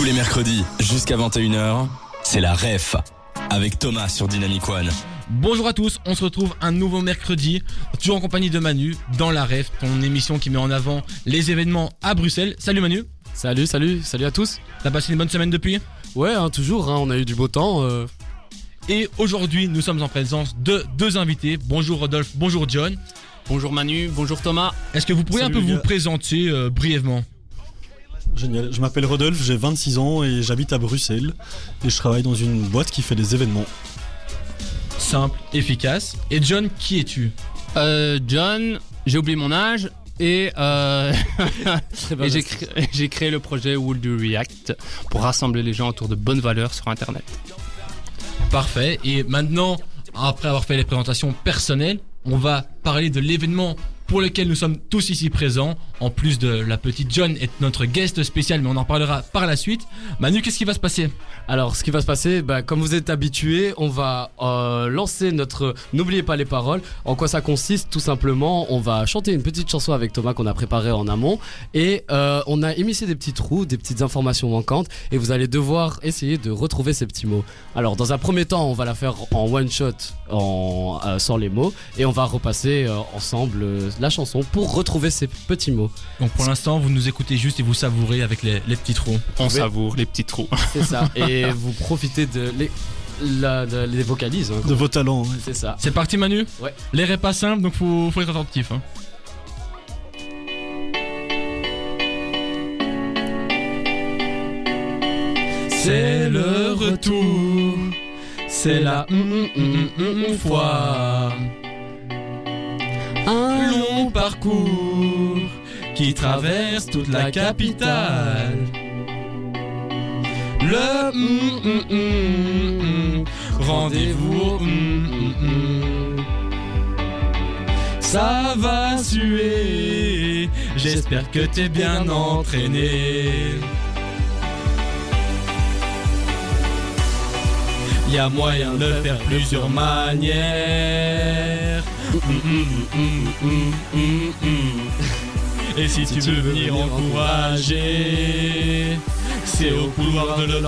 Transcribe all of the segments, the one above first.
Tous les mercredis, jusqu'à 21h, c'est la REF avec Thomas sur Dynamic One. Bonjour à tous, on se retrouve un nouveau mercredi, toujours en compagnie de Manu, dans la REF, ton émission qui met en avant les événements à Bruxelles. Salut Manu, Salut, salut, salut à tous. t'as passé une bonne semaine depuis? Ouais, hein, toujours, hein, on a eu du beau temps. euh, Et aujourd'hui, nous sommes en présence de deux invités. Bonjour Rodolphe, bonjour John. Bonjour Manu, bonjour Thomas. Est-ce que vous pouvez Salut un peu vous présenter euh, brièvement? Génial. Je m'appelle Rodolphe, j'ai 26 ans et j'habite à Bruxelles. Et je travaille dans une boîte qui fait des événements. Simple, efficace. Et John, qui es-tu? Euh, John, j'ai oublié mon âge et, euh, et j'ai créé, j'ai créé le projet Wool Do React pour rassembler les gens autour de bonnes valeurs sur Internet. Parfait. Et maintenant, après avoir fait les présentations personnelles, on va parler de l'événement pour lequel nous sommes tous ici présents. En plus de la petite John est notre guest spécial, mais on en parlera par la suite. Manu, qu'est-ce qui va se passer? Alors, ce qui va se passer, bah, comme vous êtes habitués, on va euh, lancer notre N'oubliez pas les paroles. En quoi ça consiste? Tout simplement, on va chanter une petite chanson avec Thomas qu'on a préparée en amont. Et euh, on a émissé des petits trous, des petites informations manquantes. Et vous allez devoir essayer de retrouver ces petits mots. Alors, dans un premier temps, on va la faire en one shot, euh, sans les mots. Et on va repasser ensemble la chanson pour retrouver ces petits mots. Donc pour l'instant, vous nous écoutez juste et vous savourez avec les, les petits trous. On savoure les petits trous. C'est ça. Et vous profitez de les, la- de- les vocalises. hein. De vos talents. ouais. C'est ça. C'est parti Manu Ouais. L'air est pas simple, donc faut, faut être attentif. hein. C'est le retour, c'est la mm, mm, mm, fois. Un long parcours qui traverse toute la capitale. Le mm, mm, mm, mm, rendez-vous. Ça va suer, j'espère que t'es bien entraîné. Y a moyen de faire plusieurs manières. Et si tu veux venir encourager, c'est au couloir de le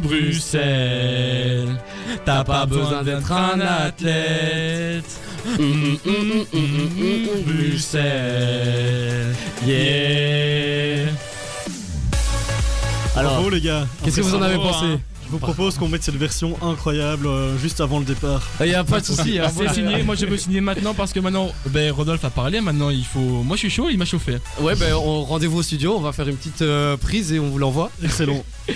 Bruxelles. T'as pas besoin d'être un athlète. Bruxelles. Yeah. Alors, Bravo les gars. qu'est-ce que vous en avez bravo, pensé? hein. Je vous propose qu'on mette cette version incroyable euh, juste avant le départ. Il y a pas de souci. hein. C'est signé, moi je veux signer maintenant parce que maintenant, ben Rodolphe a parlé, maintenant il faut. Moi je suis chaud, il m'a chauffé. Ouais, ben on rendez-vous au studio, on va faire une petite euh, prise et on vous l'envoie. Excellent.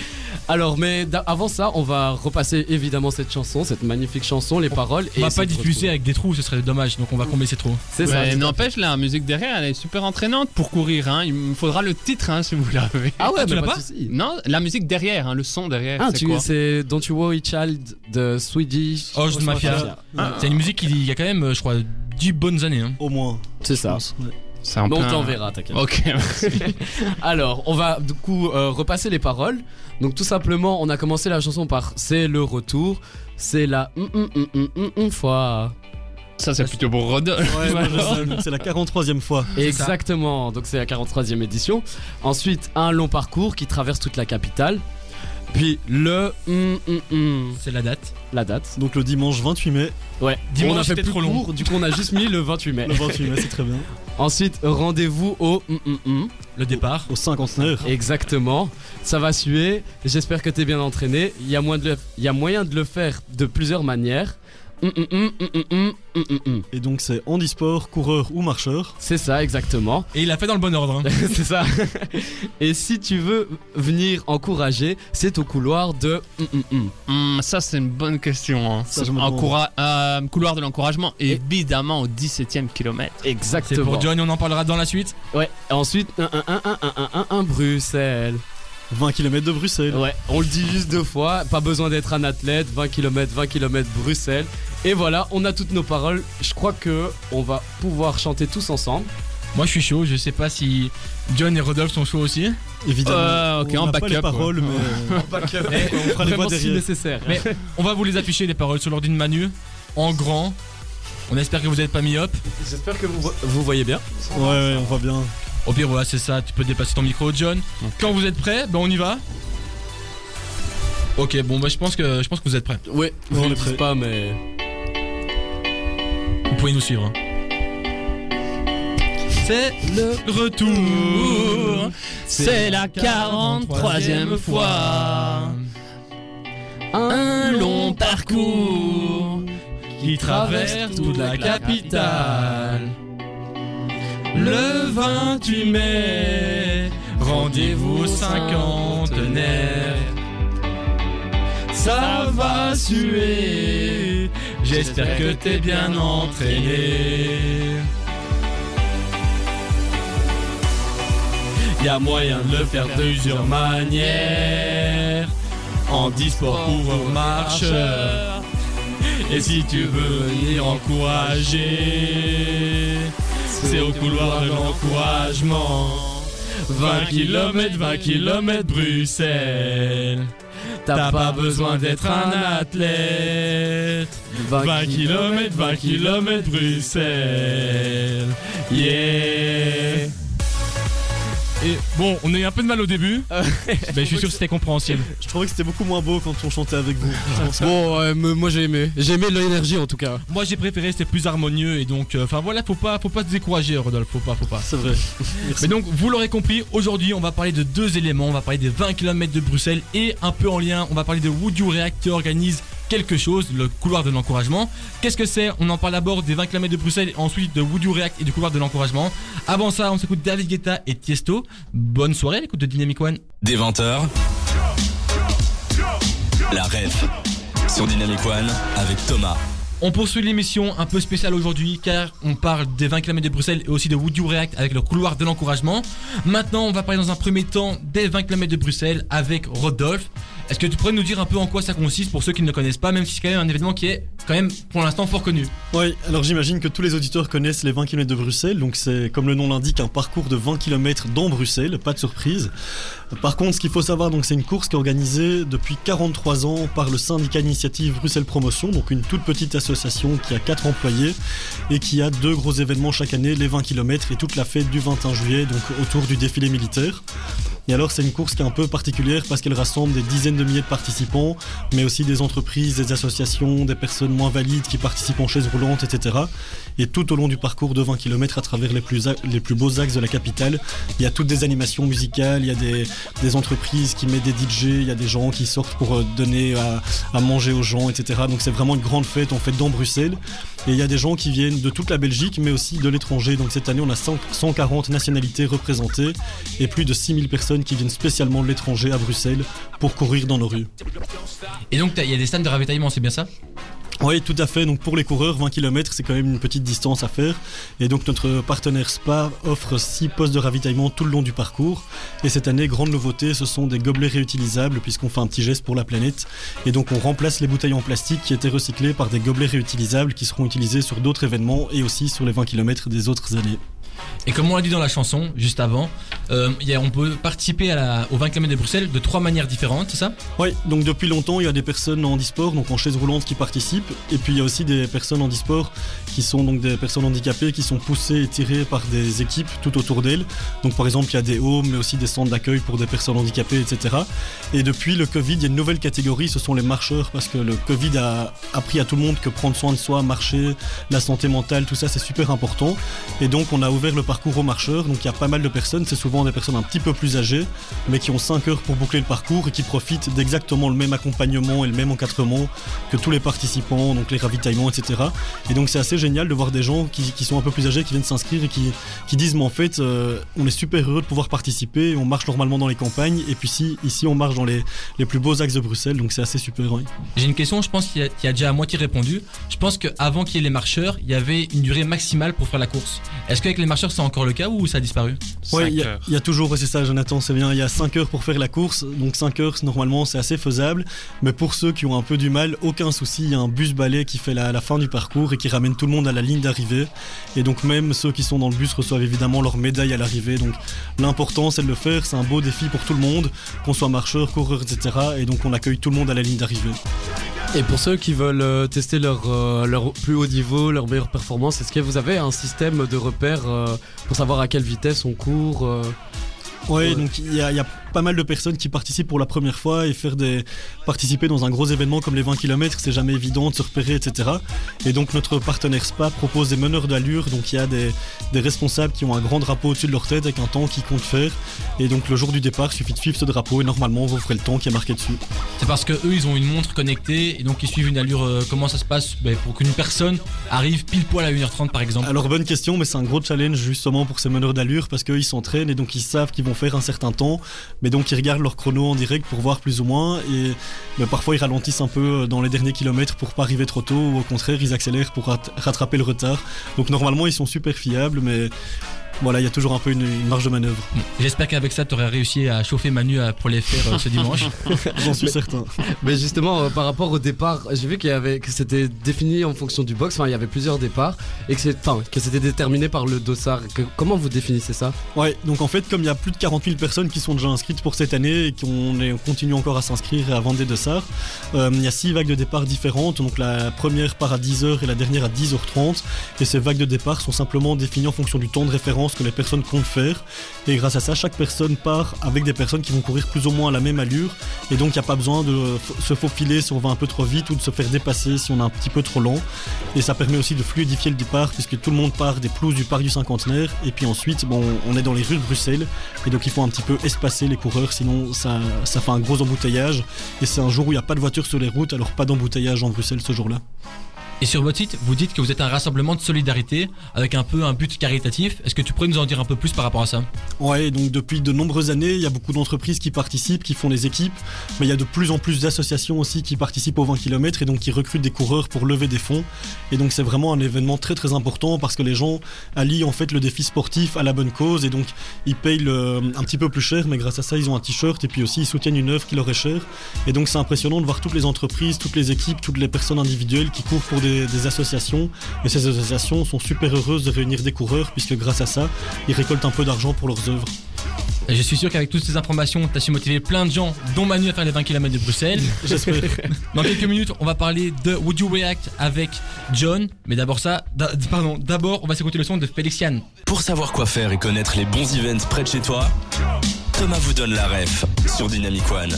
Alors, mais avant ça, on va repasser évidemment cette chanson, cette magnifique chanson, les paroles. On va essayer pas diffuser avec des trous, ce serait dommage, donc on va combler ces trous. C'est ça. À N'empêche, la musique derrière, elle est super entraînante pour courir. Hein. Il me faudra le titre hein, si vous l'avez. Ah ouais, Ah, tu mais l'as pas pas. Non, la musique derrière, hein, le son derrière. Ah, c'est tu quoi c'est Don't You Worry Child de Swedish House Mafia. C'est une musique qui il y a quand même, euh, je crois, 10 bonnes années. hein. Au moins. C'est ça. pense, ouais. C'est un peu on un- t'enverra, t'inquiète. Ok, merci. Alors, on va du coup euh, repasser les paroles. Donc tout simplement, on a commencé la chanson par c'est le retour, c'est la mm, mm, mm, mm, fois. Ça, c'est plutôt pour Rodolphe. Ouais, moi, je sais, c'est la 43ème fois. Exactement, donc c'est la 43e édition. Ensuite, un long parcours qui traverse toute la capitale. Puis le mm, mm, mm, C'est la date. la date. Donc le dimanche 28 mai. Ouais, Dimanche, on a fait plus trop long. court, du coup on a juste mis le 28 mai. Le 28 mai, c'est très bien. Ensuite, rendez-vous au mm, mm, mm. Le départ. Au cinquantenaire. Exactement. Ça va suer. J'espère que t'es bien entraîné. Il y, a moyen de le- il y a moyen de le faire de plusieurs manières. Et donc c'est handisport, coureur ou marcheur. C'est ça, exactement. Et il a fait dans le bon ordre. hein. c'est ça. Et si tu veux venir encourager, c'est au couloir de. mm, mm. Hum, ça, c'est une bonne question. hein. Ça, Encoura- euh, couloir de l'encouragement, évidemment au 17ème kilomètre. C'est Exactement. pour John, on en parlera dans la suite. Ouais. Et ensuite, 1, 1, 1, 1, 1, 1, 1, Bruxelles. 20 km de Bruxelles. Ouais, on le dit juste deux fois. Pas besoin d'être un athlète. 20 km, 20 km Bruxelles. Et voilà, on a toutes nos paroles. Je crois que on va pouvoir chanter tous ensemble. Moi je suis chaud, je sais pas si John et Rodolphe sont chauds aussi. Évidemment. Euh, ok, on en n'a pas backup, les paroles, mais euh, on fera les voix Vraiment si derrière. nécessaire. Mais on va vous les afficher les paroles sur l'ordi de Manu, en grand. On espère que vous n'êtes pas myope. J'espère que vous, vo- vous voyez bien. Ouais, ouais, on voit bien. Au pire, voilà, c'est ça, tu peux déplacer ton micro, John. Quand vous êtes prêts, ben on y va. Ok, bon, bah je pense que je pense que vous êtes prêts. Ouais, On vous dites prêt. pas, mais. Vous pouvez nous suivre. hein. C'est le retour. C'est la 43e fois. Un long parcours qui traverse toute la capitale. Le 28 mai, rendez-vous cinquantenaire. Ça va suer, j'espère que t'es bien entraîné. Y a moyen de le faire de plusieurs manières. En disport ou en marcheur. Et si tu veux venir encourager, c'est au couloir de l'encouragement. 20 km, 20 km Bruxelles. T'as pas besoin d'être un athlète. 20 km, 20 km Bruxelles. Yeah. Et bon, on a eu un peu de mal au début, mais je suis sûr que c'était compréhensible. Je trouvais que c'était beaucoup moins beau quand on chantait avec vous. Pense. Bon, me- moi j'ai aimé. J'ai aimé l'énergie en tout cas. Moi j'ai préféré, c'était plus harmonieux et donc, euh, enfin voilà, faut pas, faut pas se décourager, Rodolphe, faut pas, faut pas. C'est vrai. Merci. Mais donc, vous l'aurez compris, aujourd'hui on va parler de deux éléments. On va parler des 20 km de Bruxelles et un peu en lien, on va parler de Would You React qui organise quelque chose, le couloir de l'encouragement. Qu'est-ce que c'est? On en parle d'abord des 20 km de Bruxelles et ensuite de Would You React et du couloir de l'encouragement. Avant ça, on s'écoute David Guetta et Tiesto. Bonne soirée, l'écoute de Dynamic One. Des 20h, la ref sur Dynamic One avec Thomas. On poursuit l'émission un peu spéciale aujourd'hui car on parle des 20 km de Bruxelles et aussi de Would You React avec le couloir de l'encouragement. Maintenant, on va parler dans un premier temps des 20 km de Bruxelles avec Rodolphe. Est-ce que tu pourrais nous dire un peu en quoi ça consiste pour ceux qui ne le connaissent pas, même si c'est quand même un événement qui est quand même pour l'instant fort connu? Oui, alors j'imagine que tous les auditeurs connaissent les 20 km de Bruxelles, donc c'est comme le nom l'indique un parcours de 20 km dans Bruxelles, pas de surprise. Par contre, ce qu'il faut savoir, donc c'est une course qui est organisée depuis 43 ans par le syndicat initiative Bruxelles Promotion, donc une toute petite association qui a 4 employés et qui a deux gros événements chaque année, les 20 km et toute la fête du 21 juillet, donc autour du défilé militaire. Et alors c'est une course qui est un peu particulière parce qu'elle rassemble des dizaines de milliers de participants, mais aussi des entreprises, des associations, des personnes moins valides qui participent en chaise roulante, etc. Et tout au long du parcours de 20 km à travers les plus, les plus beaux axes de la capitale, il y a toutes des animations musicales, il y a des, entreprises qui mettent des DJ, il y a des gens qui sortent pour euh, donner à, manger aux gens, etc. Donc c'est vraiment une grande fête, on fait dans Bruxelles. Et il y a des gens qui viennent de toute la Belgique, mais aussi de l'étranger. Donc cette année, on a 100 140 nationalités représentées et plus de 6000 personnes qui viennent spécialement de l'étranger à Bruxelles pour courir dans nos rues. Et donc, il y a des stands de ravitaillement, c'est bien ça? Oui, tout à fait. Donc pour les coureurs, 20 km, c'est quand même une petite distance à faire. Et donc notre partenaire Spa offre 6 postes de ravitaillement tout le long du parcours. Et cette année, grande nouveauté, ce sont des gobelets réutilisables puisqu'on fait un petit geste pour la planète. Et donc on remplace les bouteilles en plastique qui étaient recyclées par des gobelets réutilisables qui seront utilisés sur d'autres événements et aussi sur les 20 km des autres années. Et comme on l'a dit dans la chanson, juste avant, euh, on peut participer à la, aux 20 km de Bruxelles de trois manières différentes, c'est ça? Oui, donc depuis longtemps, il y a des personnes en handisport, donc en chaise roulante, qui participent. Et puis il y a aussi des personnes en handisport qui sont donc des personnes handicapées qui sont poussées et tirées par des équipes tout autour d'elles. Donc par exemple, il y a des homes, mais aussi des centres d'accueil pour des personnes handicapées, etc. Et depuis le Covid, il y a une nouvelle catégorie, ce sont les marcheurs, parce que le Covid a appris à tout le monde que prendre soin de soi, marcher, la santé mentale, tout ça, c'est super important. Et donc on a ouvert le parcours aux marcheurs, donc il y a pas mal de personnes, c'est souvent des personnes un petit peu plus âgées, mais qui ont 5 heures pour boucler le parcours et qui profitent d'exactement le même accompagnement et le même encadrement que tous les participants, donc les ravitaillements, etc. Et donc c'est assez génial de voir des gens qui, sont un peu plus âgés, qui viennent s'inscrire et qui, qui disent mais en fait euh, on est super heureux de pouvoir participer, on marche normalement dans les campagnes et puis si, ici on marche dans les, les plus beaux axes de Bruxelles, donc c'est assez super. J'ai une question, je pense qu'il y, a- qu'il y a déjà à moitié répondu. Je pense qu'avant qu'il y ait les marcheurs, il y avait une durée maximale pour faire la course. Est-ce qu'avec les marcheurs c'est encore le cas ou ça a disparu Ouais, 5 il y a- y toujours, c'est ça Jonathan, c'est bien, il y a 5 heures pour faire la course, donc 5 heures normalement c'est assez faisable, mais pour ceux qui ont un peu du mal, aucun souci, il y a un bus balai qui fait la, la fin du parcours et qui ramène tout le monde à la ligne d'arrivée, et donc même ceux qui sont dans le bus reçoivent évidemment leur médaille à l'arrivée, donc l'important c'est de le faire, c'est un beau défi pour tout le monde, qu'on soit marcheur, coureur, etc., et donc on accueille tout le monde à la ligne d'arrivée. Et pour ceux qui veulent euh, tester leur, euh, leur plus haut niveau, leur meilleure performance, est-ce que vous avez un système de repères euh, pour savoir à quelle vitesse on court euh Ouais, donc il y, a- il y a pas mal de personnes qui participent pour la première fois et faire des participer dans un gros événement comme les 20 km, c'est jamais évident de se repérer, etc. Et donc notre partenaire SPA propose des meneurs d'allure, donc il y a des, des responsables qui ont un grand drapeau au-dessus de leur tête avec un temps qu'ils comptent faire. Et donc le jour du départ, il suffit de suivre ce drapeau et normalement vous ferez le temps qui est marqué dessus. C'est parce que eux ils ont une montre connectée et donc ils suivent une allure. euh, comment ça se passe? Ben, pour qu'une personne arrive pile poil à 1h30 par exemple. Alors bonne question, mais c'est un gros challenge justement pour ces meneurs d'allure parce qu'eux ils s'entraînent et donc ils savent qu'ils vont faire un certain temps, mais donc ils regardent leur chrono en direct pour voir plus ou moins et mais parfois ils ralentissent un peu dans les derniers kilomètres pour pas arriver trop tôt ou au contraire ils accélèrent pour rat- rattraper le retard. Donc normalement ils sont super fiables, mais voilà il y a toujours un peu une, une marge de manœuvre. J'espère qu'avec ça tu aurais réussi à chauffer Manu pour les faire euh, ce dimanche. J'en suis certain. Mais justement, euh, par rapport au départ, j'ai vu qu'il y avait que c'était défini en fonction du box. Enfin, il y avait plusieurs départs et que c'est, enfin, que c'était déterminé par le dossard. Que- comment vous définissez ça? Ouais, donc en fait, comme il y a plus de 40 000 personnes qui sont déjà inscrites pour cette année et qu'on est- on continue encore à s'inscrire et à vendre des dossards, euh, il y a six vagues de départ différentes. Donc la première part à 10h et la dernière à 10h30. Et ces vagues de départ sont simplement définies en fonction du temps de référence que les personnes comptent faire. Et grâce à ça, chaque personne part avec des personnes qui vont courir plus ou moins à la même allure. Et donc il n'y a pas besoin de se faufiler si on va un peu trop vite ou de se faire dépasser si on est un petit peu trop lent. Et ça permet aussi de fluidifier le départ puisque tout le monde part des pelouses du parc du cinquantenaire. Et puis ensuite, bon, on est dans les rues de Bruxelles. Et donc il faut un petit peu espacer les coureurs, sinon ça, ça fait un gros embouteillage. Et c'est un jour où il n'y a pas de voiture sur les routes, alors pas d'embouteillage en Bruxelles ce jour-là. Et sur votre site, vous dites que vous êtes un rassemblement de solidarité avec un peu un but caritatif. Est-ce que tu pourrais nous en dire un peu plus par rapport à ça? Ouais, donc depuis de nombreuses années, il y a beaucoup d'entreprises qui participent, qui font des équipes, mais il y a de plus en plus d'associations aussi qui participent aux 20 km et donc qui recrutent des coureurs pour lever des fonds. Et donc c'est vraiment un événement très très important parce que les gens allient en fait le défi sportif à la bonne cause et donc ils payent le- un petit peu plus cher, mais grâce à ça ils ont un t-shirt et puis aussi ils soutiennent une œuvre qui leur est chère. Et donc c'est impressionnant de voir toutes les entreprises, toutes les équipes, toutes les personnes individuelles qui courent pour des, des associations. Et ces associations sont super heureuses de réunir des coureurs puisque grâce à ça, ils récoltent un peu d'argent pour leurs œuvres. Et Je suis sûr qu'avec toutes ces informations, tu as su motiver plein de gens, dont Manu, à faire les 20 km de Bruxelles. J'espère. Dans quelques minutes, on va parler de Would You React avec John. Mais d'abord ça, pardon, d'abord on va s'écouter le son de Féliciane. Pour savoir quoi faire et connaître les bons events près de chez toi, Thomas vous donne la ref sur Dynamic One.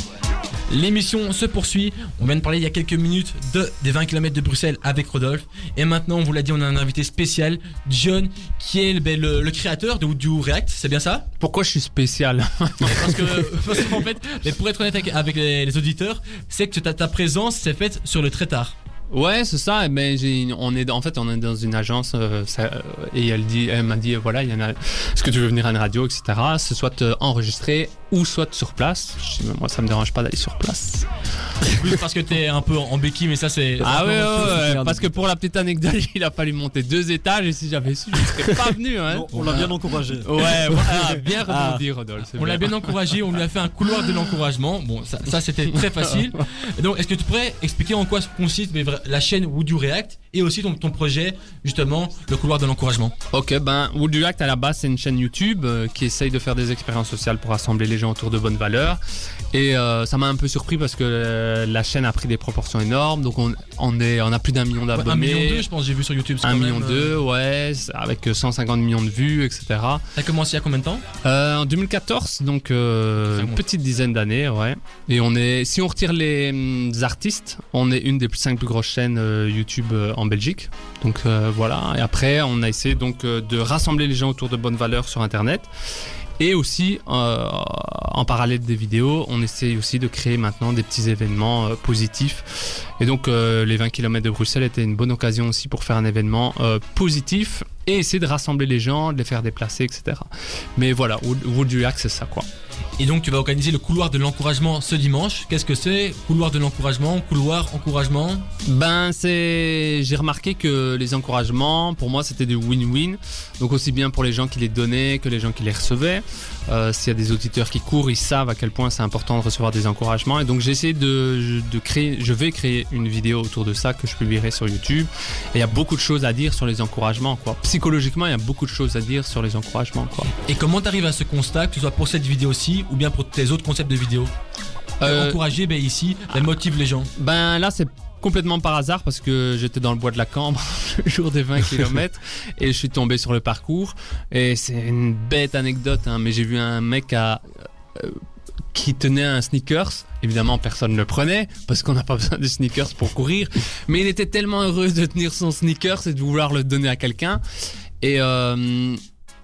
L'émission se poursuit. On vient de parler il y a quelques minutes de, des 20 km de Bruxelles avec Rodolphe. Et maintenant, on vous l'a dit, on a un invité spécial, John, qui est le, ben, le- le créateur de You React. C'est bien ça? Pourquoi je suis spécial? Parce que, parce qu'en fait, mais pour être honnête avec, avec les, les auditeurs, c'est que ta, ta présence s'est faite sur le très tard. Ouais, c'est ça. Mais j'ai, une- on est, en fait, on est dans une agence euh, ça, et elle dit, elle m'a dit, voilà, il y en a. Est-ce que tu veux venir à une radio, etc. C'est soit euh, enregistré ou soit sur place. Moi, ça me dérange pas d'aller sur place. Oui, parce que t'es un peu en béquille, mais ça c'est. Ah ouais, ouais, ouais, parce que pour la petite anecdote, il a fallu monter deux étages et si j'avais su, je ne serais pas venu. Hein. On l'a bien encouragé. Ouais, voilà, bien Ah. rebondi, Rodolphe. On l'a bien encouragé, on lui a fait un couloir de l'encouragement. Bon, ça, ça, c'était très facile. Et donc, est-ce que tu pourrais expliquer en quoi consiste la chaîne Would You React? Et aussi ton, ton projet, justement, le couloir de l'encouragement Ok, ben Would You Act à la base c'est une chaîne YouTube euh, qui essaye de faire des expériences sociales pour rassembler les gens autour de bonnes valeurs. Et euh, ça m'a un peu surpris parce que euh, la chaîne a pris des proportions énormes. Donc on, on est, on a plus d'un million d'abonnés. Un million deux, je pense, j'ai vu sur YouTube. Un million deux, ouais, avec 150 millions de vues, etc. T'as commencé il y a combien de temps? En 2014, donc une petite dizaine d'années, ouais. Et on est, si on retire les hum, artistes, on est une des plus- cinq plus grosses chaînes YouTube euh, Belgique. Donc euh, voilà. Et après, on a essayé donc euh, de rassembler les gens autour de bonnes valeurs sur Internet. Et aussi, euh, en parallèle des vidéos, on essaye aussi de créer maintenant des petits événements positifs. Et donc, les 20 km de Bruxelles étaient une bonne occasion aussi pour faire un événement positif et essayer de rassembler les gens, de les faire déplacer, etc. Mais voilà, Would Would You c'est ça quoi. Et donc tu vas organiser le couloir de l'encouragement ce dimanche. Qu'est-ce que c'est Couloir de l'encouragement, couloir, encouragement? Ben c'est, j'ai remarqué que les encouragements, pour moi, c'était du win-win. Donc aussi bien pour les gens qui les donnaient que les gens qui les recevaient. Euh, S'il y a des auditeurs qui courent, ils savent à quel point c'est important de recevoir des encouragements. Et donc j'ai essayé de, de créer, je vais créer une vidéo autour de ça que je publierai sur YouTube. Et il y a beaucoup de choses à dire sur les encouragements, quoi. Psychologiquement, il y a beaucoup de choses à dire sur les encouragements, quoi. Et comment tu arrives à ce constat, que ce soit pour cette vidéo-ci ou bien pour tes autres concepts de vidéos Euh, Encourager ben, ici, ben, motive les gens. Ben là, c'est complètement par hasard parce que j'étais dans le bois de la Cambre le jour des 20 km et je suis tombé sur le parcours. Et c'est une bête anecdote, hein, mais j'ai vu un mec à, euh, qui tenait un sneakers. Évidemment, personne ne le prenait parce qu'on n'a pas besoin de sneakers pour courir. Mais il était tellement heureux de tenir son sneakers et de vouloir le donner à quelqu'un. Et euh,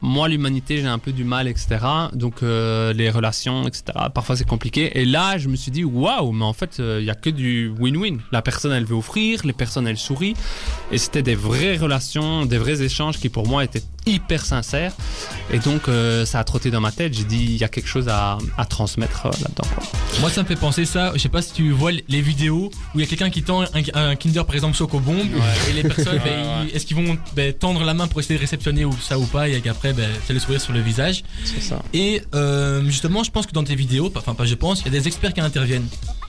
moi, l'humanité, j'ai un peu du mal, etc. Donc, euh, les relations, etc. Parfois, c'est compliqué. Et là, je me suis dit, waouh, mais en fait, euh, il y a que du win-win. La personne, elle veut offrir, les personnes, elles sourient. Et c'était des vraies relations, des vrais échanges qui, pour moi, étaient hyper sincères. Et donc, euh, ça a trotté dans ma tête. J'ai dit, il y a quelque chose à, à transmettre euh, là-dedans. Moi, ça me fait penser ça. Je sais pas si tu vois les vidéos où il y a quelqu'un qui tend un, un Kinder, par exemple, Chocobomb. Et les personnes, ben, Ouais, est-ce qu'ils vont ben, tendre la main pour essayer de réceptionner ou ça ou pas? Et qu'après, ben, c'est le sourire sur le visage. C'est ça. Et euh, justement, je pense que dans tes vidéos, enfin, pas je pense, il y a des experts qui interviennent.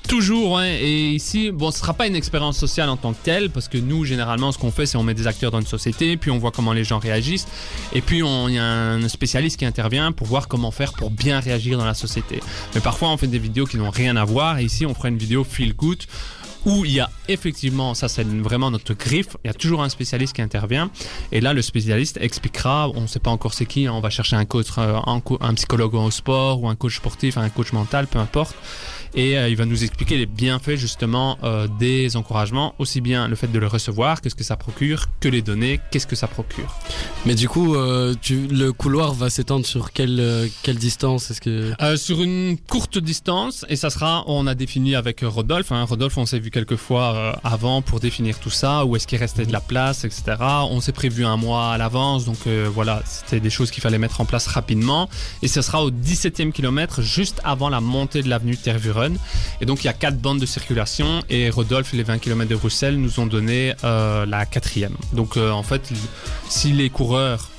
Toujours, ouais. Et ici, bon, ce sera pas une expérience sociale en tant que telle, parce que nous, généralement, ce qu'on fait, c'est on met des acteurs dans une société, puis on voit comment les gens réagissent, et puis on- il y a un spécialiste qui intervient pour voir comment faire pour bien réagir dans la société. Mais parfois, on fait des vidéos qui n'ont rien à voir, et ici, on fera une vidéo feel good où il y a effectivement, ça c'est vraiment notre griffe, il y a toujours un spécialiste qui intervient, et là le spécialiste expliquera, on ne sait pas encore c'est qui, hein, on va chercher un coach, euh, un, psychologue au sport, ou un coach sportif, un coach mental, peu importe, et euh, il va nous expliquer les bienfaits justement euh, des encouragements, aussi bien le fait de le recevoir, qu'est-ce que ça procure, que les données, qu'est-ce que ça procure. Mais du coup, euh, tu, le couloir va s'étendre sur quelle, euh, quelle distance? Est-ce que Euh, sur une courte distance, et ça sera, on a défini avec Rodolphe, hein, Rodolphe on s'est vu quelques fois euh, avant pour définir tout ça, où est-ce qu'il restait de la place, etc. On s'est prévu un mois à l'avance, donc euh, voilà, c'était des choses qu'il fallait mettre en place rapidement, et ce sera au 17e kilomètre, juste avant la montée de l'avenue Et donc il y a quatre bandes de circulation, et Rodolphe, les 20 km de Bruxelles, nous ont donné euh, la quatrième. Donc euh, en fait, si les coureurs,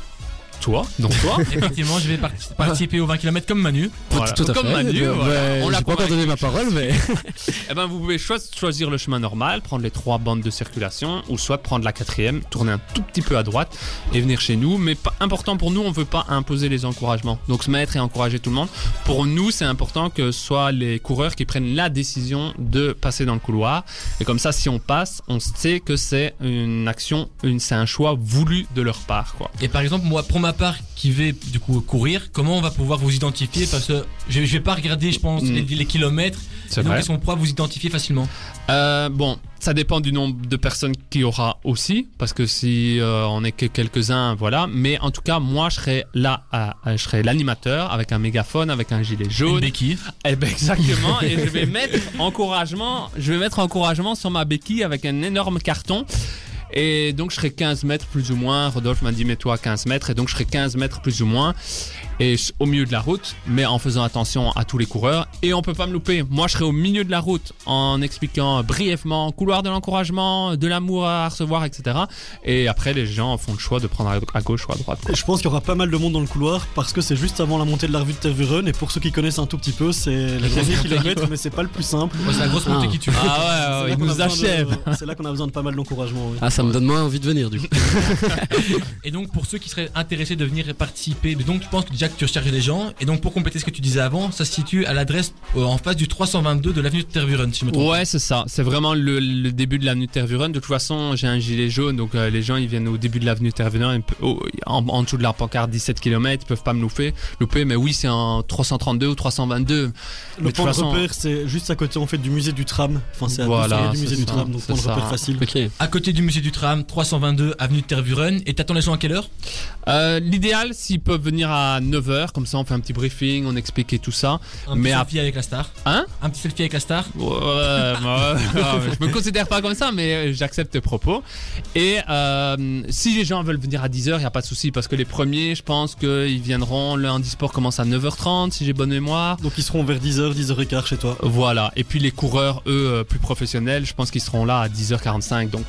toi, donc toi, Effectivement, je vais parti- participer aux 20 km comme Manu. voilà, Tout à comme fait. Manu, Ouais, on l'a pas encore donné ma parole, mais Eh ben, vous pouvez choisir le chemin normal, prendre les trois bandes de circulation, ou soit prendre la quatrième, tourner un tout petit peu à droite et venir chez nous. Mais pas important pour nous, on veut pas imposer les encouragements. Donc se mettre et encourager tout le monde. Pour nous, c'est important que ce soit les coureurs qui prennent la décision de passer dans le couloir. Et comme ça, si on passe, on sait que c'est une action, une, c'est un choix voulu de leur part, quoi. Et par exemple, moi, pour ma part, qui vais du coup courir, comment on va pouvoir vous identifier? Parce que je, vais pas regarder, je pense, Mm. les, les kilomètres. Donc, vrai. est-ce qu'on pourra vous identifier facilement? Euh, bon, ça dépend du nombre de personnes qu'il y aura aussi, parce que si euh, on est que quelques-uns, voilà. Mais en tout cas, moi, je serai là, à- je serai l'animateur avec un mégaphone, avec un gilet Une jaune. béquille. Eh ben exactement. et je vais mettre encouragement, je vais mettre encouragement sur ma béquille avec un énorme carton. Et donc je serai 15 mètres plus ou moins. Rodolphe m'a dit mets-toi à 15 mètres. Et donc je serai 15 mètres plus ou moins. Et je- au milieu de la route, mais en faisant attention à tous les coureurs. Et on peut pas me louper. Moi je serai au milieu de la route en expliquant brièvement couloir de l'encouragement, de l'amour à recevoir, etc. Et après les gens font le choix de prendre à- gauche ou à droite. quoi. Je pense qu'il y aura pas mal de monde dans le couloir parce que c'est juste avant la montée de la revue de Tervuren et pour ceux qui connaissent un tout petit peu, c'est les derniers kilomètres, mais c'est pas le plus simple. Ouais, c'est la grosse montée Ah. qui tue. Ah ouais, il nous achève. C'est là qu'on a besoin de pas mal d'encouragement. oui. ah, ça me donne moins envie de venir du coup. Et donc, pour ceux qui seraient intéressés de venir participer, mais donc tu penses que déjà que tu recherches des gens. Et donc, pour compléter ce que tu disais avant, ça se situe à l'adresse euh, en face du 322 de l'avenue de Tervuren, si je me trompe. Ouais, c'est ça. C'est vraiment le, le début de l'avenue Tervuren. De toute façon, j'ai un gilet jaune, donc euh, les gens ils viennent au début de l'avenue Tervuren, pe- oh, en, en dessous de la pancarte 17 km, ils peuvent pas me louper. Louper, mais oui, c'est en 332 ou 322. Mais Le de point de façon- repère, c'est juste à côté en fait du musée du tram. Enfin, c'est à Voilà, du musée du ça, tram, donc point de repère facile. Ok. À côté du musée du tram, 322 avenue de Tervuren. Et t'attends les gens à quelle heure? Euh, L'idéal, s'ils peuvent venir à 9h, comme ça on fait un petit briefing, on explique et tout ça. Un Mais petit à- selfie avec la star. Hein Un petit selfie avec la star. Ouais, bah, je me considère pas comme ça, mais j'accepte tes propos. Et euh, si les gens veulent venir à 10h, il n'y a pas de souci, parce que les premiers, je pense qu'ils viendront, le handisport commence à 9h30, si j'ai bonne mémoire. Donc ils seront vers 10h, 10h15 chez toi. Voilà. Et puis les coureurs, eux, euh, plus professionnels, je pense qu'ils seront là à 10h45. Donc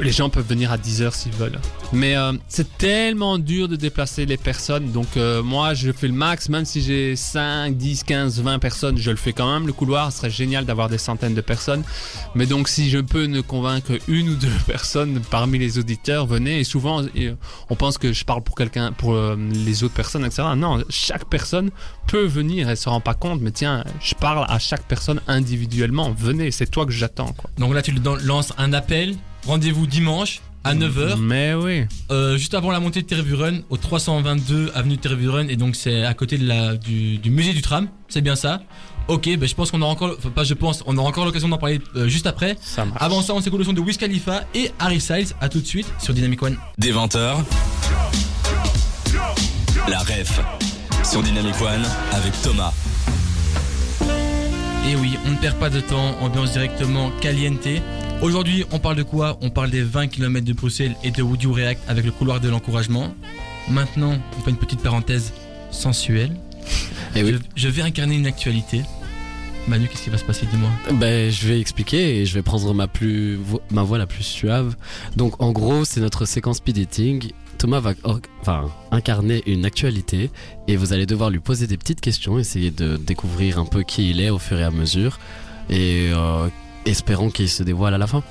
les gens peuvent venir à 10h s'ils veulent. Mais euh, c'est tellement dur de déplacer les personnes. Donc euh, moi, je fais le max, même si j'ai 5, 10, 15, 20 personnes, je le fais quand même. Le couloir, serait génial d'avoir des centaines de personnes. Mais donc si je peux ne convaincre une ou deux personnes parmi les auditeurs, venez. Et souvent, euh, on pense que je parle pour quelqu'un, pour euh, les autres personnes, etc. Non, chaque personne peut venir. Elle se rend pas compte, mais tiens, je parle à chaque personne individuellement. Venez, c'est toi que j'attends. Donc là, tu lances un appel. Rendez-vous dimanche à 9h. Mais oui. Euh, juste avant la montée de Tervuren, au 322 avenue de Tervuren, et donc c'est à côté de la, du, du musée du tram, c'est bien ça. Ok, ben je pense qu'on aura encore, enfin pas je pense, on aura encore l'occasion d'en parler euh, juste après. Ça marche. Avant ça, on s'écoute le son de Wiz Khalifa et Harry Styles. À tout de suite sur Dynamic One. Des 20h. La ref sur Dynamic One avec Thomas. Et oui, on ne perd pas de temps, ambiance directement caliente. Aujourd'hui, on parle de quoi? On parle des 20 km de Bruxelles et de Would You React avec le couloir de l'encouragement. Maintenant, on fait une petite parenthèse sensuelle. Et oui. je, je vais incarner une actualité. Manu, qu'est-ce qui va se passer? Dis-moi. Ben, je vais expliquer et je vais prendre ma, plus, ma voix la plus suave. Donc, en gros, c'est notre séquence speed dating. Thomas va enfin, incarner une actualité et vous allez devoir lui poser des petites questions, essayer de découvrir un peu qui il est au fur et à mesure et euh, espérons qu'il se dévoile à la fin,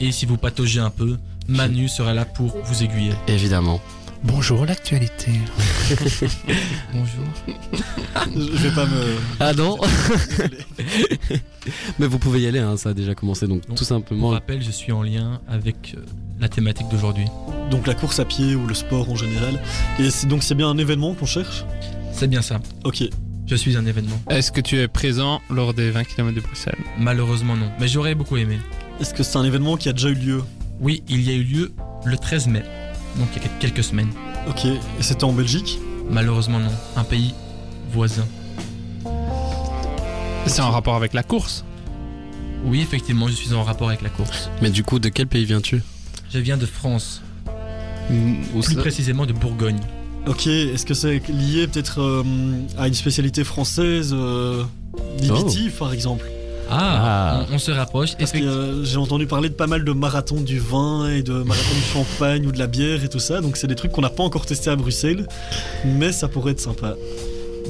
Et si vous pataugez un peu, Manu sera là pour vous aiguiller. évidemment. Bonjour l'actualité. Bonjour. Je vais pas me. Ah non. Mais vous pouvez y aller, hein, ça a déjà commencé, donc tout Pour simplement. rappel, je suis en lien avec euh, la thématique d'aujourd'hui. Donc la course à pied ou le sport en général. Et c'est- donc c'est bien un événement qu'on cherche? C'est bien ça. Ok. Je suis un événement. Est-ce que tu es présent lors des 20 km de Bruxelles Malheureusement non. Mais j'aurais beaucoup aimé. Est-ce que c'est un événement qui a déjà eu lieu Oui, il y a eu lieu le 13 mai. Donc il y a quelques semaines. Ok. Et c'était en Belgique Malheureusement non. Un pays voisin. C'est en rapport avec la course. Oui, effectivement, je suis en rapport avec la course. Mais du coup, de quel pays viens-tu Je viens de France. Où Plus précisément de Bourgogne. Ok. Est-ce que c'est lié peut-être euh, à une spécialité française euh, Libitive par exemple? Ah, Ah. On, on se rapproche. Parce que Effect- euh, j'ai entendu parler de pas mal de marathons du vin et de marathons du champagne ou de la bière et tout ça. Donc c'est des trucs qu'on n'a pas encore testé à Bruxelles. Mais ça pourrait être sympa.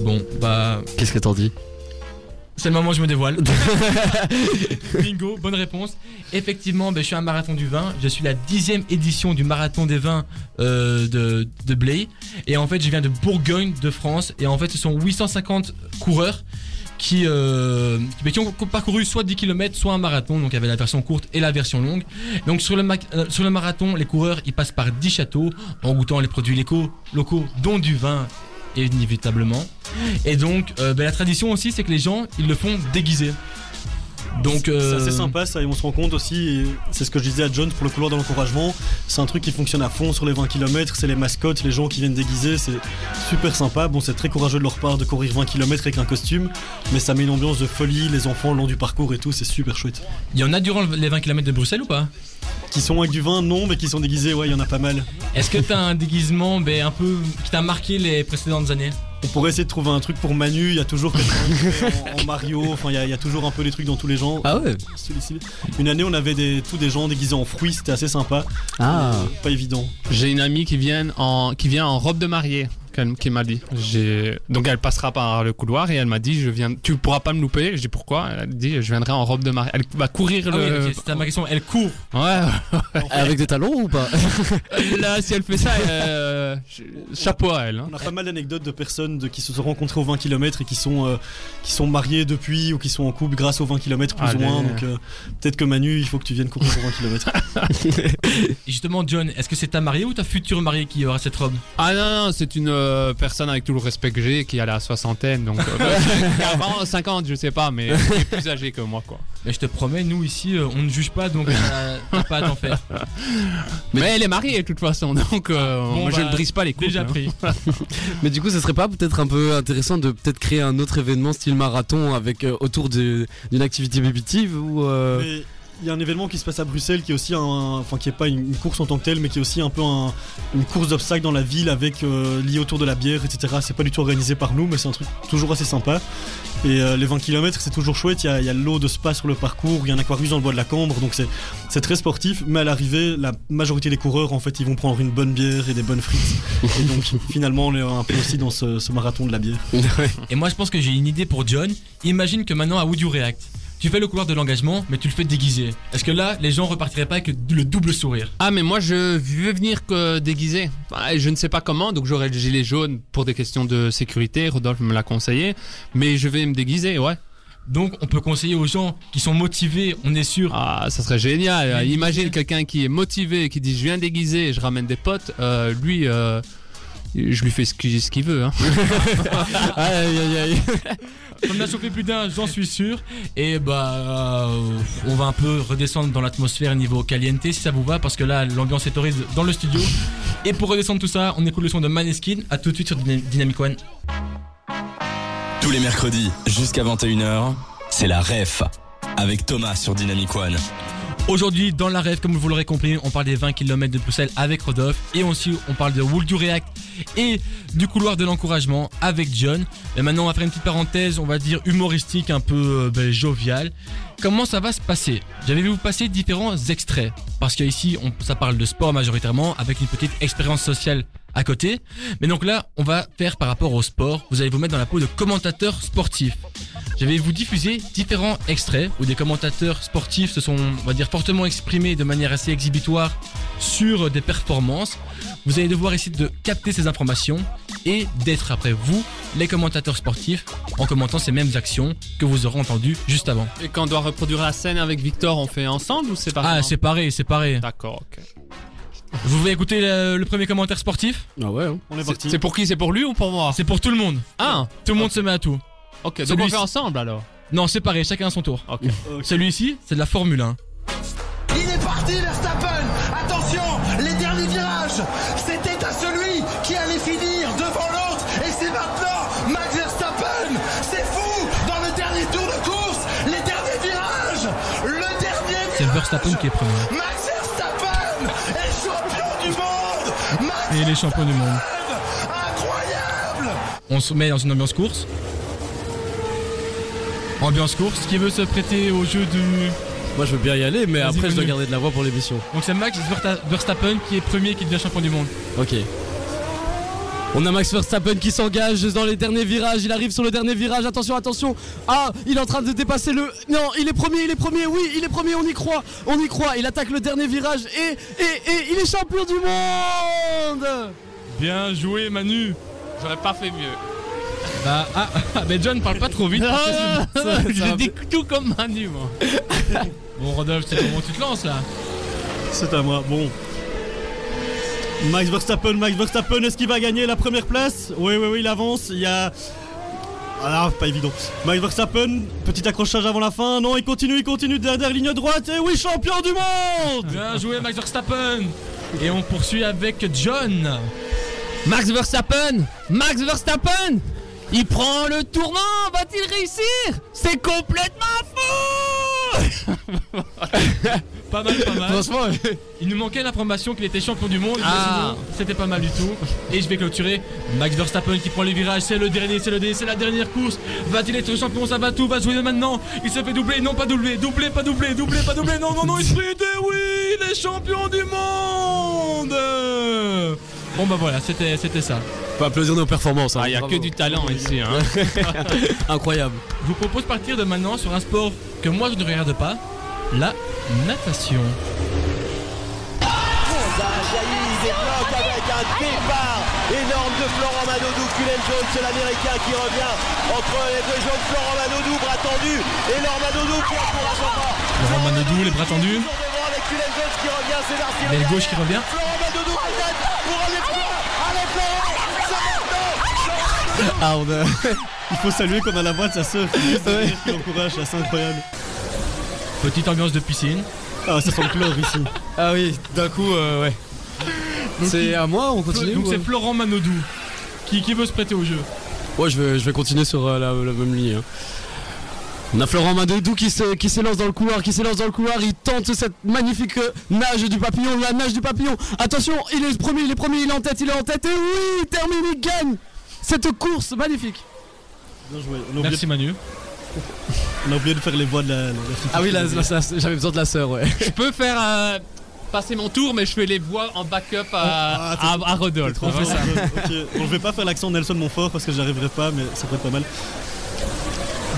Bon, bah, Qu'est-ce que t'en dis? C'est le moment où je me dévoile. Bingo, bonne réponse. Effectivement, ben, je suis un marathon du vin. Je suis la dixième édition du marathon des vins euh, de, de Blay. Et en fait, je viens de Bourgogne, de France. Et en fait, ce sont 850 coureurs qui, euh, qui- qui ont parcouru soit 10 km, soit un marathon. Donc, il y avait la version courte et la version longue. Donc, sur le, euh, sur le marathon, les coureurs, ils passent par 10 châteaux en goûtant les produits locaux, locaux dont du vin, inévitablement. Et donc, euh, ben, la tradition aussi, c'est que les gens, ils le font déguisés. Donc, C'est euh, assez sympa ça et on se rend compte aussi, c'est ce que je disais à John pour le couloir de l'encouragement, c'est un truc qui fonctionne à fond sur les 20 km, c'est les mascottes, les gens qui viennent déguiser, c'est super sympa. Bon c'est très courageux de leur part de courir 20 km avec un costume, mais ça met une ambiance de folie, les enfants le long du parcours et tout, c'est super chouette. Il y en a durant le- les 20 km de Bruxelles ou pas? Qui sont avec du vin, non, mais qui sont déguisés, ouais, il y en a pas mal. Est-ce que t'as un déguisement ben, un peu qui t'a marqué les précédentes années? On pourrait essayer de trouver un truc pour Manu, il y a toujours en, en Mario, enfin il y, a- il y a toujours un peu des trucs dans tous les gens. Ah ouais. Une année on avait des, tous des gens déguisés en fruits, c'était assez sympa. Ah Euh, Pas évident. J'ai une amie qui vient en, qui vient en robe de mariée. Qui m'a dit. J'ai- Donc elle passera par le couloir et elle m'a dit je viens. Tu pourras pas me louper. Je dis pourquoi? Elle a dit je viendrai en robe de mariée. Elle va courir Ah oui, le. ok, c'était ma question. Elle court. Ouais. Avec des talons ou pas? Là si elle fait ça, euh, chapeau à elle. hein. On a pas mal d'anecdotes de personnes de, qui se sont rencontrées aux 20 km et qui sont, euh, qui sont mariées depuis ou qui sont en couple grâce aux 20 km plus Allez. ou moins. Donc euh, peut-être que Manu, il faut que tu viennes courir aux 20 km. Justement, John, est-ce que c'est ta mariée ou ta future mariée qui aura cette robe? Ah non, non, c'est une euh, personne avec tout le respect que j'ai qui a la soixantaine. Donc euh, 40, 50, je sais pas, mais est plus âgée que moi quoi. Mais je te promets, nous ici, euh, on ne juge pas, donc euh, t'as pas à t'en faire. Mais elle est mariée de toute façon, donc euh, Bon, moi, je bah, ne brise pas les coups. Déjà hein. pris. Mais du coup, ce serait pas peut-être un peu intéressant de peut-être créer un autre événement style marathon avec euh, autour d'une activité bébitive ou euh, Mais il y a un événement qui se passe à Bruxelles qui est aussi un, enfin qui est pas une, course en tant que telle, mais qui est aussi un peu un- une course d'obstacles dans la ville avec euh, lié autour de la bière, etc. C'est pas du tout organisé par nous, mais c'est un truc toujours assez sympa. Et euh, les 20 km, c'est toujours chouette. Il y a, il y a l'eau de spa sur le parcours, il y a un aquarius dans le bois de la Cambre, donc c'est c'est très sportif. Mais à l'arrivée, la majorité des coureurs, en fait, ils vont prendre une bonne bière et des bonnes frites. et donc finalement, on est un peu aussi dans ce, ce marathon de la bière. Et moi, je pense que j'ai une idée pour John. Imagine que maintenant, à Would You React, tu fais le couloir de l'engagement, mais tu le fais déguisé. Est-ce que là, les gens repartiraient pas avec le double sourire? Ah mais moi je veux venir que déguisé. Ah, Je ne sais pas comment, donc j'aurai le gilet jaune pour des questions de sécurité. Rodolphe me l'a conseillé, mais je vais me déguiser, ouais. Donc, on peut conseiller aux gens qui sont motivés, on est sûr. Ah, ça serait génial. Imagine déguisé. quelqu'un qui est motivé, qui dit je viens déguiser, et je ramène des potes. Euh, lui, euh, je lui fais ce qu'il ce qu'il veut. Hein. aïe aïe aïe. On a chauffé plus d'un, j'en suis sûr. Et bah, euh, on va un peu redescendre dans l'atmosphère niveau caliente si ça vous va, parce que là, l'ambiance est horrible dans le studio. Et pour redescendre tout ça, on écoute le son de Maneskin. À tout de suite sur Dyna- Dynamic One. Tous les mercredis jusqu'à 21h, c'est la REF avec Thomas sur Dynamic One. Aujourd'hui, dans la rêve, comme vous l'aurez compris, on parle des 20 km de Bruxelles avec Rodolphe. Et aussi, on parle de Wool du React et du couloir de l'encouragement avec John. Et maintenant, on va faire une petite parenthèse, on va dire humoristique, un peu euh, ben, joviale. Comment ça va se passer? J'avais vu vous passer différents extraits. Parce qu'ici, ça parle de sport majoritairement, avec une petite expérience sociale à côté. Mais donc là, on va faire par rapport au sport. Vous allez vous mettre dans la peau de commentateur sportif. Je vais vous diffuser différents extraits où des commentateurs sportifs se sont, on va dire, fortement exprimés de manière assez exhibitoire sur des performances. Vous allez devoir essayer de capter ces informations et d'être après vous, les commentateurs sportifs, en commentant ces mêmes actions que vous aurez entendues juste avant. Et quand on doit reproduire la scène avec Victor, on fait ensemble ou c'est pas Ah, c'est pareil, c'est pareil. D'accord, ok. Vous voulez écouter le, le premier commentaire sportif Ah ouais. hein. On est C'est parti. c'est pour qui? C'est pour lui ou pour moi? C'est pour tout le monde. Ah, Tout le monde se met à tout. ok. Donc on fait ensemble alors? Non, c'est pareil, chacun à son tour. Ok. Celui-ci, c'est de la Formule 1. Il est parti Verstappen Attention, les derniers virages C'était à celui qui allait finir devant l'autre et c'est maintenant Max Verstappen C'est fou Dans le dernier tour de course, les derniers virages Le dernier C'est virage Verstappen qui est premier. Et les champions du monde. Incroyable On se met dans une ambiance course. Ambiance course, qui veut se prêter au jeu du... Moi je veux bien y aller, mais après je dois garder de la voix pour l'émission. Donc c'est Max Versta- Verstappen qui est premier qui devient champion du monde. Ok. On a Max Verstappen qui s'engage dans les derniers virages. Il arrive sur le dernier virage. Attention, attention. Ah, il est en train de dépasser le. Non, il est premier, il est premier. Oui, il est premier. On y croit. On y croit. Il attaque le dernier virage et et et il est champion du monde. Bien joué Manu J'aurais pas fait mieux. Bah ah, ah, mais John parle pas trop vite. parce que ça Je dis tout comme Manu, moi. Bon Rodolphe, c'est comment tu te lances là? C'est à moi. Bon. Max Verstappen, Max Verstappen, est-ce qu'il va gagner la première place? Oui, oui, oui, il avance. Il y a. Ah là, pas évident. Max Verstappen, petit accrochage avant la fin. Non, il continue, il continue derrière ligne droite. Et oui, champion du monde Bien joué Max Verstappen Et on poursuit avec John Max Verstappen Max Verstappen Il prend le tournant Va-t-il réussir? C'est complètement fou Pas mal, pas mal. Franchement, Il nous manquait l'information qu'il était champion du monde. Ah. C'était pas mal du tout. Et je vais clôturer. Max Verstappen qui prend les virages. C'est le dernier, c'est le dernier, c'est la dernière course. Va-t-il être champion? Ça va tout, va jouer maintenant. Il se fait doubler, non pas doubler, doubler, pas doubler, doubler, pas doubler. Non, non, non, il se fait aider, oui, il est champion du monde. Bon bah voilà, c'était, c'était ça. faut applaudir nos performances. hein. Ah, il y a Bravo. que du talent ici, hein. incroyable. Je vous propose de partir de maintenant sur un sport que moi je ne regarde pas, la natation. Zajaï débloque avec un départ énorme de Florent Manodou. Cullen Jones, c'est l'américain qui revient entre les deux jaunes. Florent Manodou, bras tendu. Énorme Manodou qui encourage encore. Laurent Manodou, les bras tendus. Avec Cullen Jones qui revient. C'est Darcy L'aile Revient. gauche qui revient. Florent Manodou peut-être pour aller plus loin. Allez Florent, c'est maintenant. Ah, on a... Il faut saluer qu'on a la voix de sa sœur qui, l'encourage, c'est assez incroyable. Petite ambiance de piscine. Ah, ça sent le chlore ici. Ah oui, d'un coup, euh, ouais. C'est à moi, on continue Donc ou- c'est Florent Manodou qui, qui veut se prêter au jeu. Ouais, je vais, je vais continuer sur euh, la, la même ligne. hein. On a Florent Madedou qui se- qui s'élance dans le couloir, qui s'élance dans le couloir, il tente cette magnifique euh, nage du papillon, la nage du papillon. Attention, il est premier, il est premier, il est en tête, il est en tête, et oui, il termine, il gagne cette course magnifique. Bien joué. On a, oublié, Merci Manu. on a oublié de faire les voix de la, Ah oui, j'avais besoin de la sœur, ouais. Je peux faire euh, passer mon tour, mais je fais les voix en backup à, Ah, t'es- à, à Rodolphe. Trop fort, Ok. Bon, je vais pas faire l'accent Nelson Montfort parce que j'arriverai pas, mais ça pourrait être pas mal.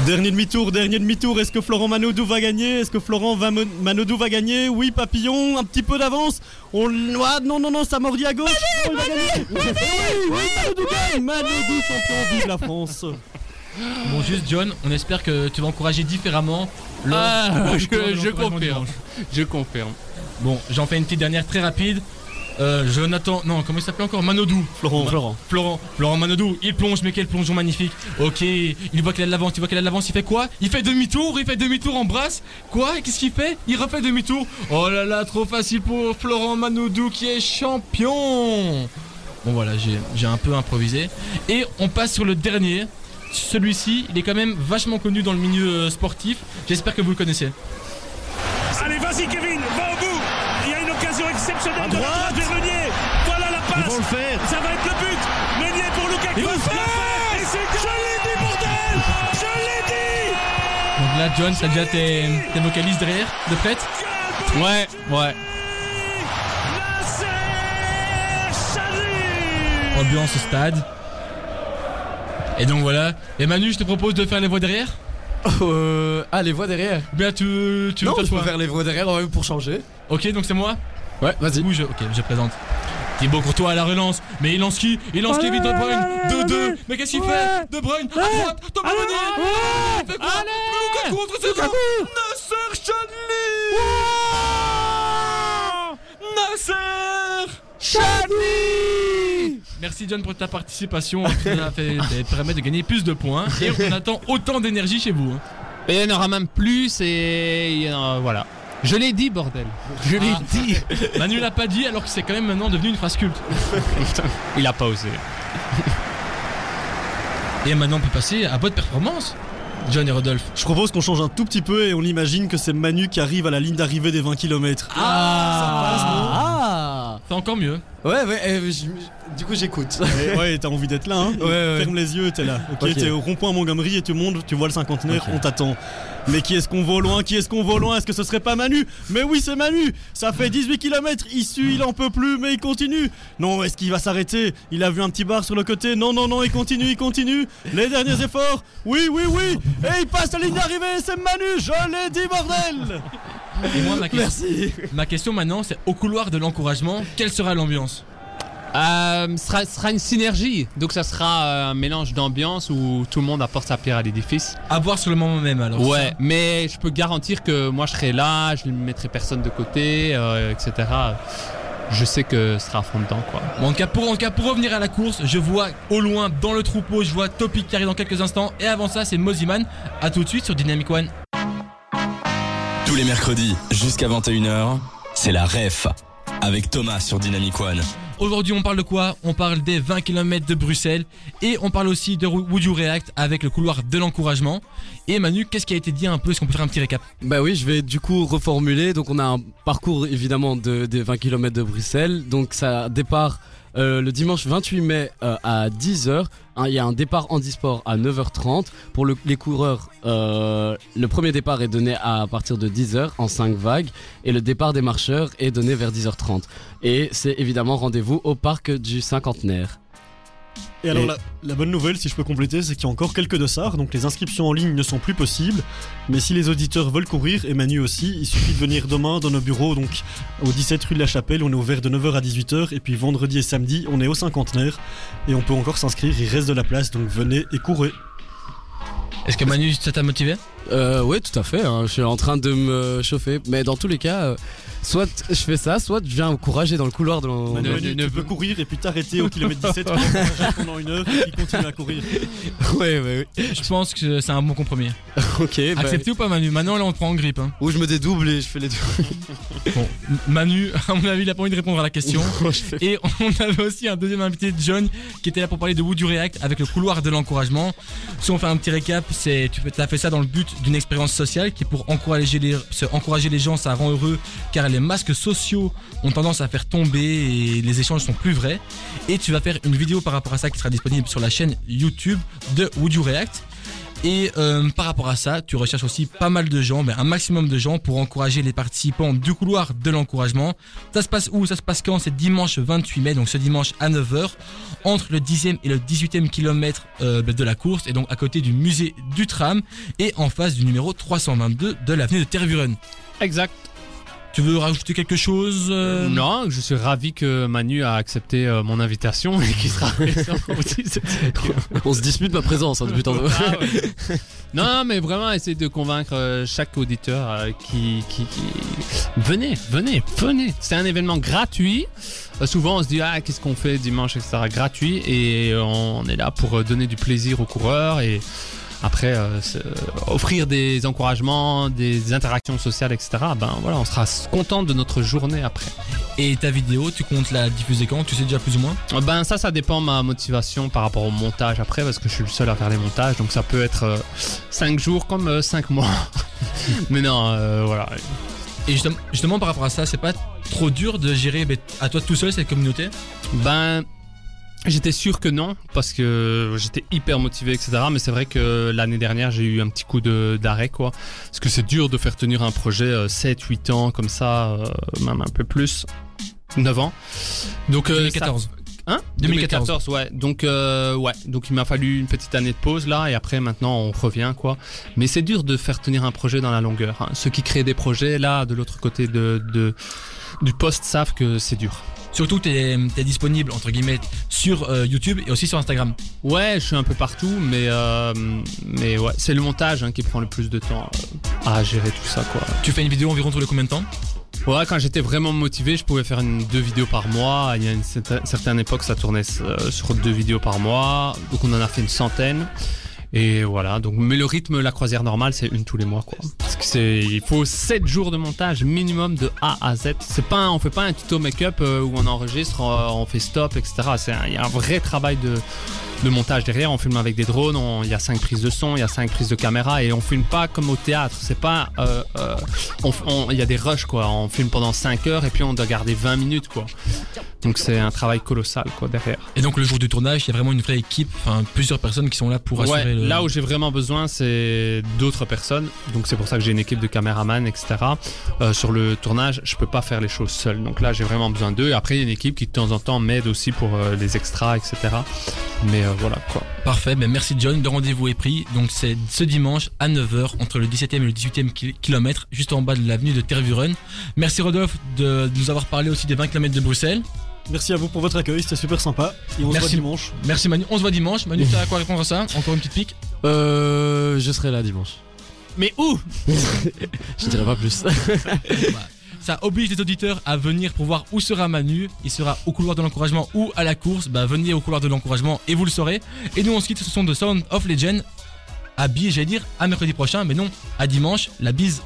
Dernier demi-tour, dernier demi-tour. Est-ce que Florent Manodou va gagner Est-ce que Florent va Manodou va gagner Oui, Papillon, un petit peu d'avance. On ah, non, non, non, ça mordit à gauche. Oh, il va gagner. Oui, oui, Manodou gagne. Manodou champion, vive la France. Bon, juste John, on espère que tu vas encourager différemment. le- Ah, je, confirme. Je confirme. Bon, j'en fais une petite dernière très rapide. Euh, Jonathan, non, comment il s'appelait encore? Manodou. Florent, Florent. Florent, Florent Manodou, il plonge, mais quel plongeon magnifique. Ok, il voit qu'il a de l'avance, il voit qu'il a de l'avance, il fait quoi? Il fait demi-tour, il fait demi-tour en brasse. Quoi? Qu'est-ce qu'il fait? Il refait demi-tour. Oh là là, trop facile pour Florent Manodou qui est champion. Bon voilà, j'ai j'ai un peu improvisé. Et on passe sur le dernier. Celui-ci, il est quand même vachement connu dans le milieu euh, sportif. J'espère que vous le connaissez. Allez, vas-y, Kevin, va au bout. Il y a une occasion exceptionnelle À de la droite. vers Meunier. Voilà la Ils passe. vont le faire. Ça va être le but. Meunier pour Lukaku. Ils vont le faire. Et c'est Je l'ai dit, bordel Je l'ai dit Donc là, John, t'as déjà tes, tes vocalises derrière, de prête Ouais, ouais. Ambiance au stade. Et donc voilà. Et Manu, je te propose de faire les voix derrière Euh, ah, les voix derrière. Ou Bien, tu, tu non, veux je peux faire les voix derrière ouais, pour changer. Ok, donc c'est moi Ouais, vas-y. Ou je, ok, je présente. Thibaut Courtois à la relance, mais il lance qui? Il lance Kevin De Bruyne, 2-2. Mais qu'est-ce qu'il fait? De Bruyne, à droite, Thomas Meunier. Il fait quoi? Mais Lukaku contre ses bras Nasser Chadli. Nasser Chadli Merci John pour ta participation, qui nous a fait permet de gagner plus de points. Et on attend autant d'énergie chez vous. hein. Et il y en aura même plus et euh, voilà. Je l'ai dit, bordel. Je l'ai Ah. dit. Manu l'a pas dit alors que c'est quand même maintenant devenu une phrase culte. Il a pas osé. Et maintenant on peut passer à votre performance, John et Rodolphe. Je propose qu'on change un tout petit peu et on imagine que c'est Manu qui arrive à la ligne d'arrivée des 20 km. Ah, C'est encore mieux. Ouais, ouais, eh, je- du coup j'écoute. Et ouais, t'as envie d'être là, hein Ouais, ouais. Ferme les yeux, t'es là. Ok, Ok. t'es au rond-point Montgomery et tu montes, tu vois le cinquantenaire, on t'attend. Mais qui est-ce qu'on voit au loin Qui est-ce qu'on voit au loin? Est-ce que ce serait pas Manu? Mais oui, c'est Manu Ça fait 18 km, issu, il en peut plus, mais il continue Non, est-ce qu'il va s'arrêter? Il a vu un petit bar sur le côté. Non, non, non, il continue, il continue. Les derniers efforts. Oui, oui, oui Et il passe la ligne d'arrivée, c'est Manu Je l'ai dit, bordel Et moi ma question, Merci. ma question maintenant c'est au couloir de l'encouragement, quelle sera l'ambiance Euh, ce sera, sera une synergie. Donc ça sera euh, un mélange d'ambiance où tout le monde apporte sa pierre à l'édifice. À voir sur le moment même alors. Ouais, mais je peux garantir que moi je serai là, je ne mettrai personne de côté, euh, etc. Je sais que ce sera à fond dedans quoi. Bon, en, tout cas, pour, en tout cas, pour revenir à la course, je vois au loin dans le troupeau, je vois Topic qui arrive dans quelques instants. Et avant ça, c'est Moziman. A tout de suite sur Dynamic One. Tous les mercredis jusqu'à 21h, c'est la REF avec Thomas sur Dynamic One. Aujourd'hui, on parle de quoi? On parle des 20 km de Bruxelles. Et on parle aussi de Would You React avec le couloir de l'encouragement. Et Manu, qu'est-ce qui a été dit un peu? Est-ce qu'on peut faire un petit récap? Bah oui, je vais du coup reformuler. Donc on a un parcours évidemment de, des 20 km de Bruxelles. Donc ça départ euh, le dimanche 28 mai euh, à 10h. Hein, Il y a un départ handisport à 9h30. Pour le- les coureurs, euh, le premier départ est donné à partir de 10h en 5 vagues. Et le départ des marcheurs est donné vers 10h30. Et c'est évidemment rendez-vous au parc du cinquantenaire. Et alors Et- la, la bonne nouvelle, si je peux compléter, c'est qu'il y a encore quelques dossards, donc les inscriptions en ligne ne sont plus possibles. Mais si les auditeurs veulent courir, et Manu aussi, il suffit de venir demain dans nos bureaux, donc au 17 rue de la Chapelle, on est ouvert de 9h à 18h, et puis vendredi et samedi, on est au cinquantenaire, et on peut encore s'inscrire, il reste de la place, donc venez et courez. Est-ce que Manu, ça t'a motivé? Euh, oui, tout à fait. hein, Je suis en train de me chauffer. Mais dans tous les cas, euh, soit je fais ça, soit je viens encourager dans le couloir de l'en- Manu, Manu, ne veut- courir et puis t'arrêter au kilomètre 17 pour encourager pendant une heure et puis continuer à courir. Ouais, ouais, Je pense que c'est un bon compromis. ouais. Ok. bah, Accepté ou pas Manu? Maintenant là on te prend en grippe. Hein. Ou je me dédouble et je fais les deux. Bon, Manu, à mon avis, il a pas envie de répondre à la question. Et on avait aussi un deuxième invité, John, qui était là pour parler de Wood du React avec le couloir de l'encouragement. Si on fait un petit récap, c'est tu as fait ça dans le but d'une expérience sociale qui pour encourager les, se encourager les gens, ça rend heureux car les masques sociaux ont tendance à faire tomber et les échanges sont plus vrais. Et tu vas faire une vidéo par rapport à ça qui sera disponible sur la chaîne YouTube de Would You React. Et euh, par rapport à ça, tu recherches aussi pas mal de gens, ben, un maximum de gens pour encourager les participants du couloir de l'encouragement. Ça se passe où? Ça se passe quand? C'est dimanche 28 mai, donc ce dimanche à 9h, entre le 10e et le 18e kilomètre euh, de la course, et donc à côté du musée du tram, et en face du numéro 322 de l'avenue de Tervuren. Exact. Tu veux rajouter quelque chose euh, Non, je suis ravi que Manu a accepté euh, mon invitation et qu'il sera présent On se dispute ma présence hein, depuis. Ah ouais. non, mais vraiment essayer de convaincre euh, chaque auditeur euh, qui, qui, qui- Venez, venez, venez. C'est un événement gratuit. Euh, souvent, on se dit, ah, qu'est-ce qu'on fait dimanche, etc. Gratuit. Et euh, on est là pour euh, donner du plaisir aux coureurs et après euh, euh, offrir des encouragements, des interactions sociales, etc. Ben voilà, on sera content de notre journée après. Et ta vidéo, tu comptes la diffuser quand? Tu sais déjà plus ou moins? Euh, Ben ça, ça dépend de ma motivation par rapport au montage après, parce que je suis le seul à faire les montages, donc ça peut être 5 jours comme 5 mois. Mais non, euh, voilà. Et justement, justement, par rapport à ça, c'est pas trop dur de gérer à toi tout seul cette communauté? Ben, j'étais sûr que non, parce que j'étais hyper motivé, etc. Mais c'est vrai que l'année dernière, j'ai eu un petit coup d'arrêt, quoi. Parce que c'est dur de faire tenir un projet 7-8 ans, comme ça, euh, même un peu plus. 9 ans. Donc, euh, 2014. ça- Hein? 2014. 2014, ouais. Donc, euh, ouais. Donc, il m'a fallu une petite année de pause là, et après, maintenant, on revient, quoi. Mais c'est dur de faire tenir un projet dans la longueur. hein. Ceux qui créent des projets là, de l'autre côté de, de- du poste, savent que c'est dur. Surtout t'es es disponible entre guillemets sur euh, YouTube et aussi sur Instagram. Ouais, je suis un peu partout, mais euh, mais ouais, c'est le montage hein, qui prend le plus de temps euh, à gérer tout ça, quoi. Tu fais une vidéo environ tous les combien de temps? Ouais, quand j'étais vraiment motivé, je pouvais faire une, deux vidéos par mois. Il y a une certain- certaine époque, ça tournait sur deux vidéos par mois. Donc on en a fait une centaine. Et voilà. Donc, mais le rythme, la croisière normale, c'est une tous les mois, quoi. Parce que c'est, il faut 7 jours de montage minimum de A à Z. C'est pas, un- on fait pas un tuto make-up euh, où on enregistre, euh, on fait stop, etc. C'est, un- il y a un vrai travail de, de montage derrière. On filme avec des drones. on- Il y a cinq prises de son, il y a cinq prises de caméra et on filme pas comme au théâtre. C'est pas, euh, euh, on- on- il y a des rushs, quoi. On filme pendant 5 heures et puis on doit garder 20 minutes, quoi. Donc c'est un travail colossal, quoi, derrière. Et donc le jour du tournage, il y a vraiment une vraie équipe, enfin plusieurs personnes qui sont là pour assurer Ouais, le. Là où j'ai vraiment besoin, c'est d'autres personnes. Donc c'est pour ça que j'ai une équipe de caméramans, etc. Euh, sur le tournage, je peux pas faire les choses seul. Donc là, j'ai vraiment besoin d'eux. Après, il y a une équipe qui de temps en temps m'aide aussi pour euh, les extras, etc. Mais euh, voilà quoi. Parfait, ben merci John, le rendez-vous est pris. Donc c'est ce dimanche à 9h entre le 17e et le 18e ki- kilomètre, juste en bas de l'avenue de Tervuren. Merci Rodolphe de nous avoir parlé aussi des 20 km de Bruxelles. Merci à vous pour votre accueil, c'était super sympa. Et on se Merci. voit dimanche. Merci Manu, on se voit dimanche. Manu, t'as à quoi répondre à ça Encore une petite pique Euh, je serai là dimanche. Mais où Je dirai pas plus. Ça oblige les auditeurs à venir pour voir où sera Manu. Il sera au couloir de l'encouragement ou à la course. Bah venez au couloir de l'encouragement et vous le saurez. Et nous on se quitte ce son de Sound of Legend. À bise, j'allais dire à mercredi prochain, mais non, à dimanche. La bise.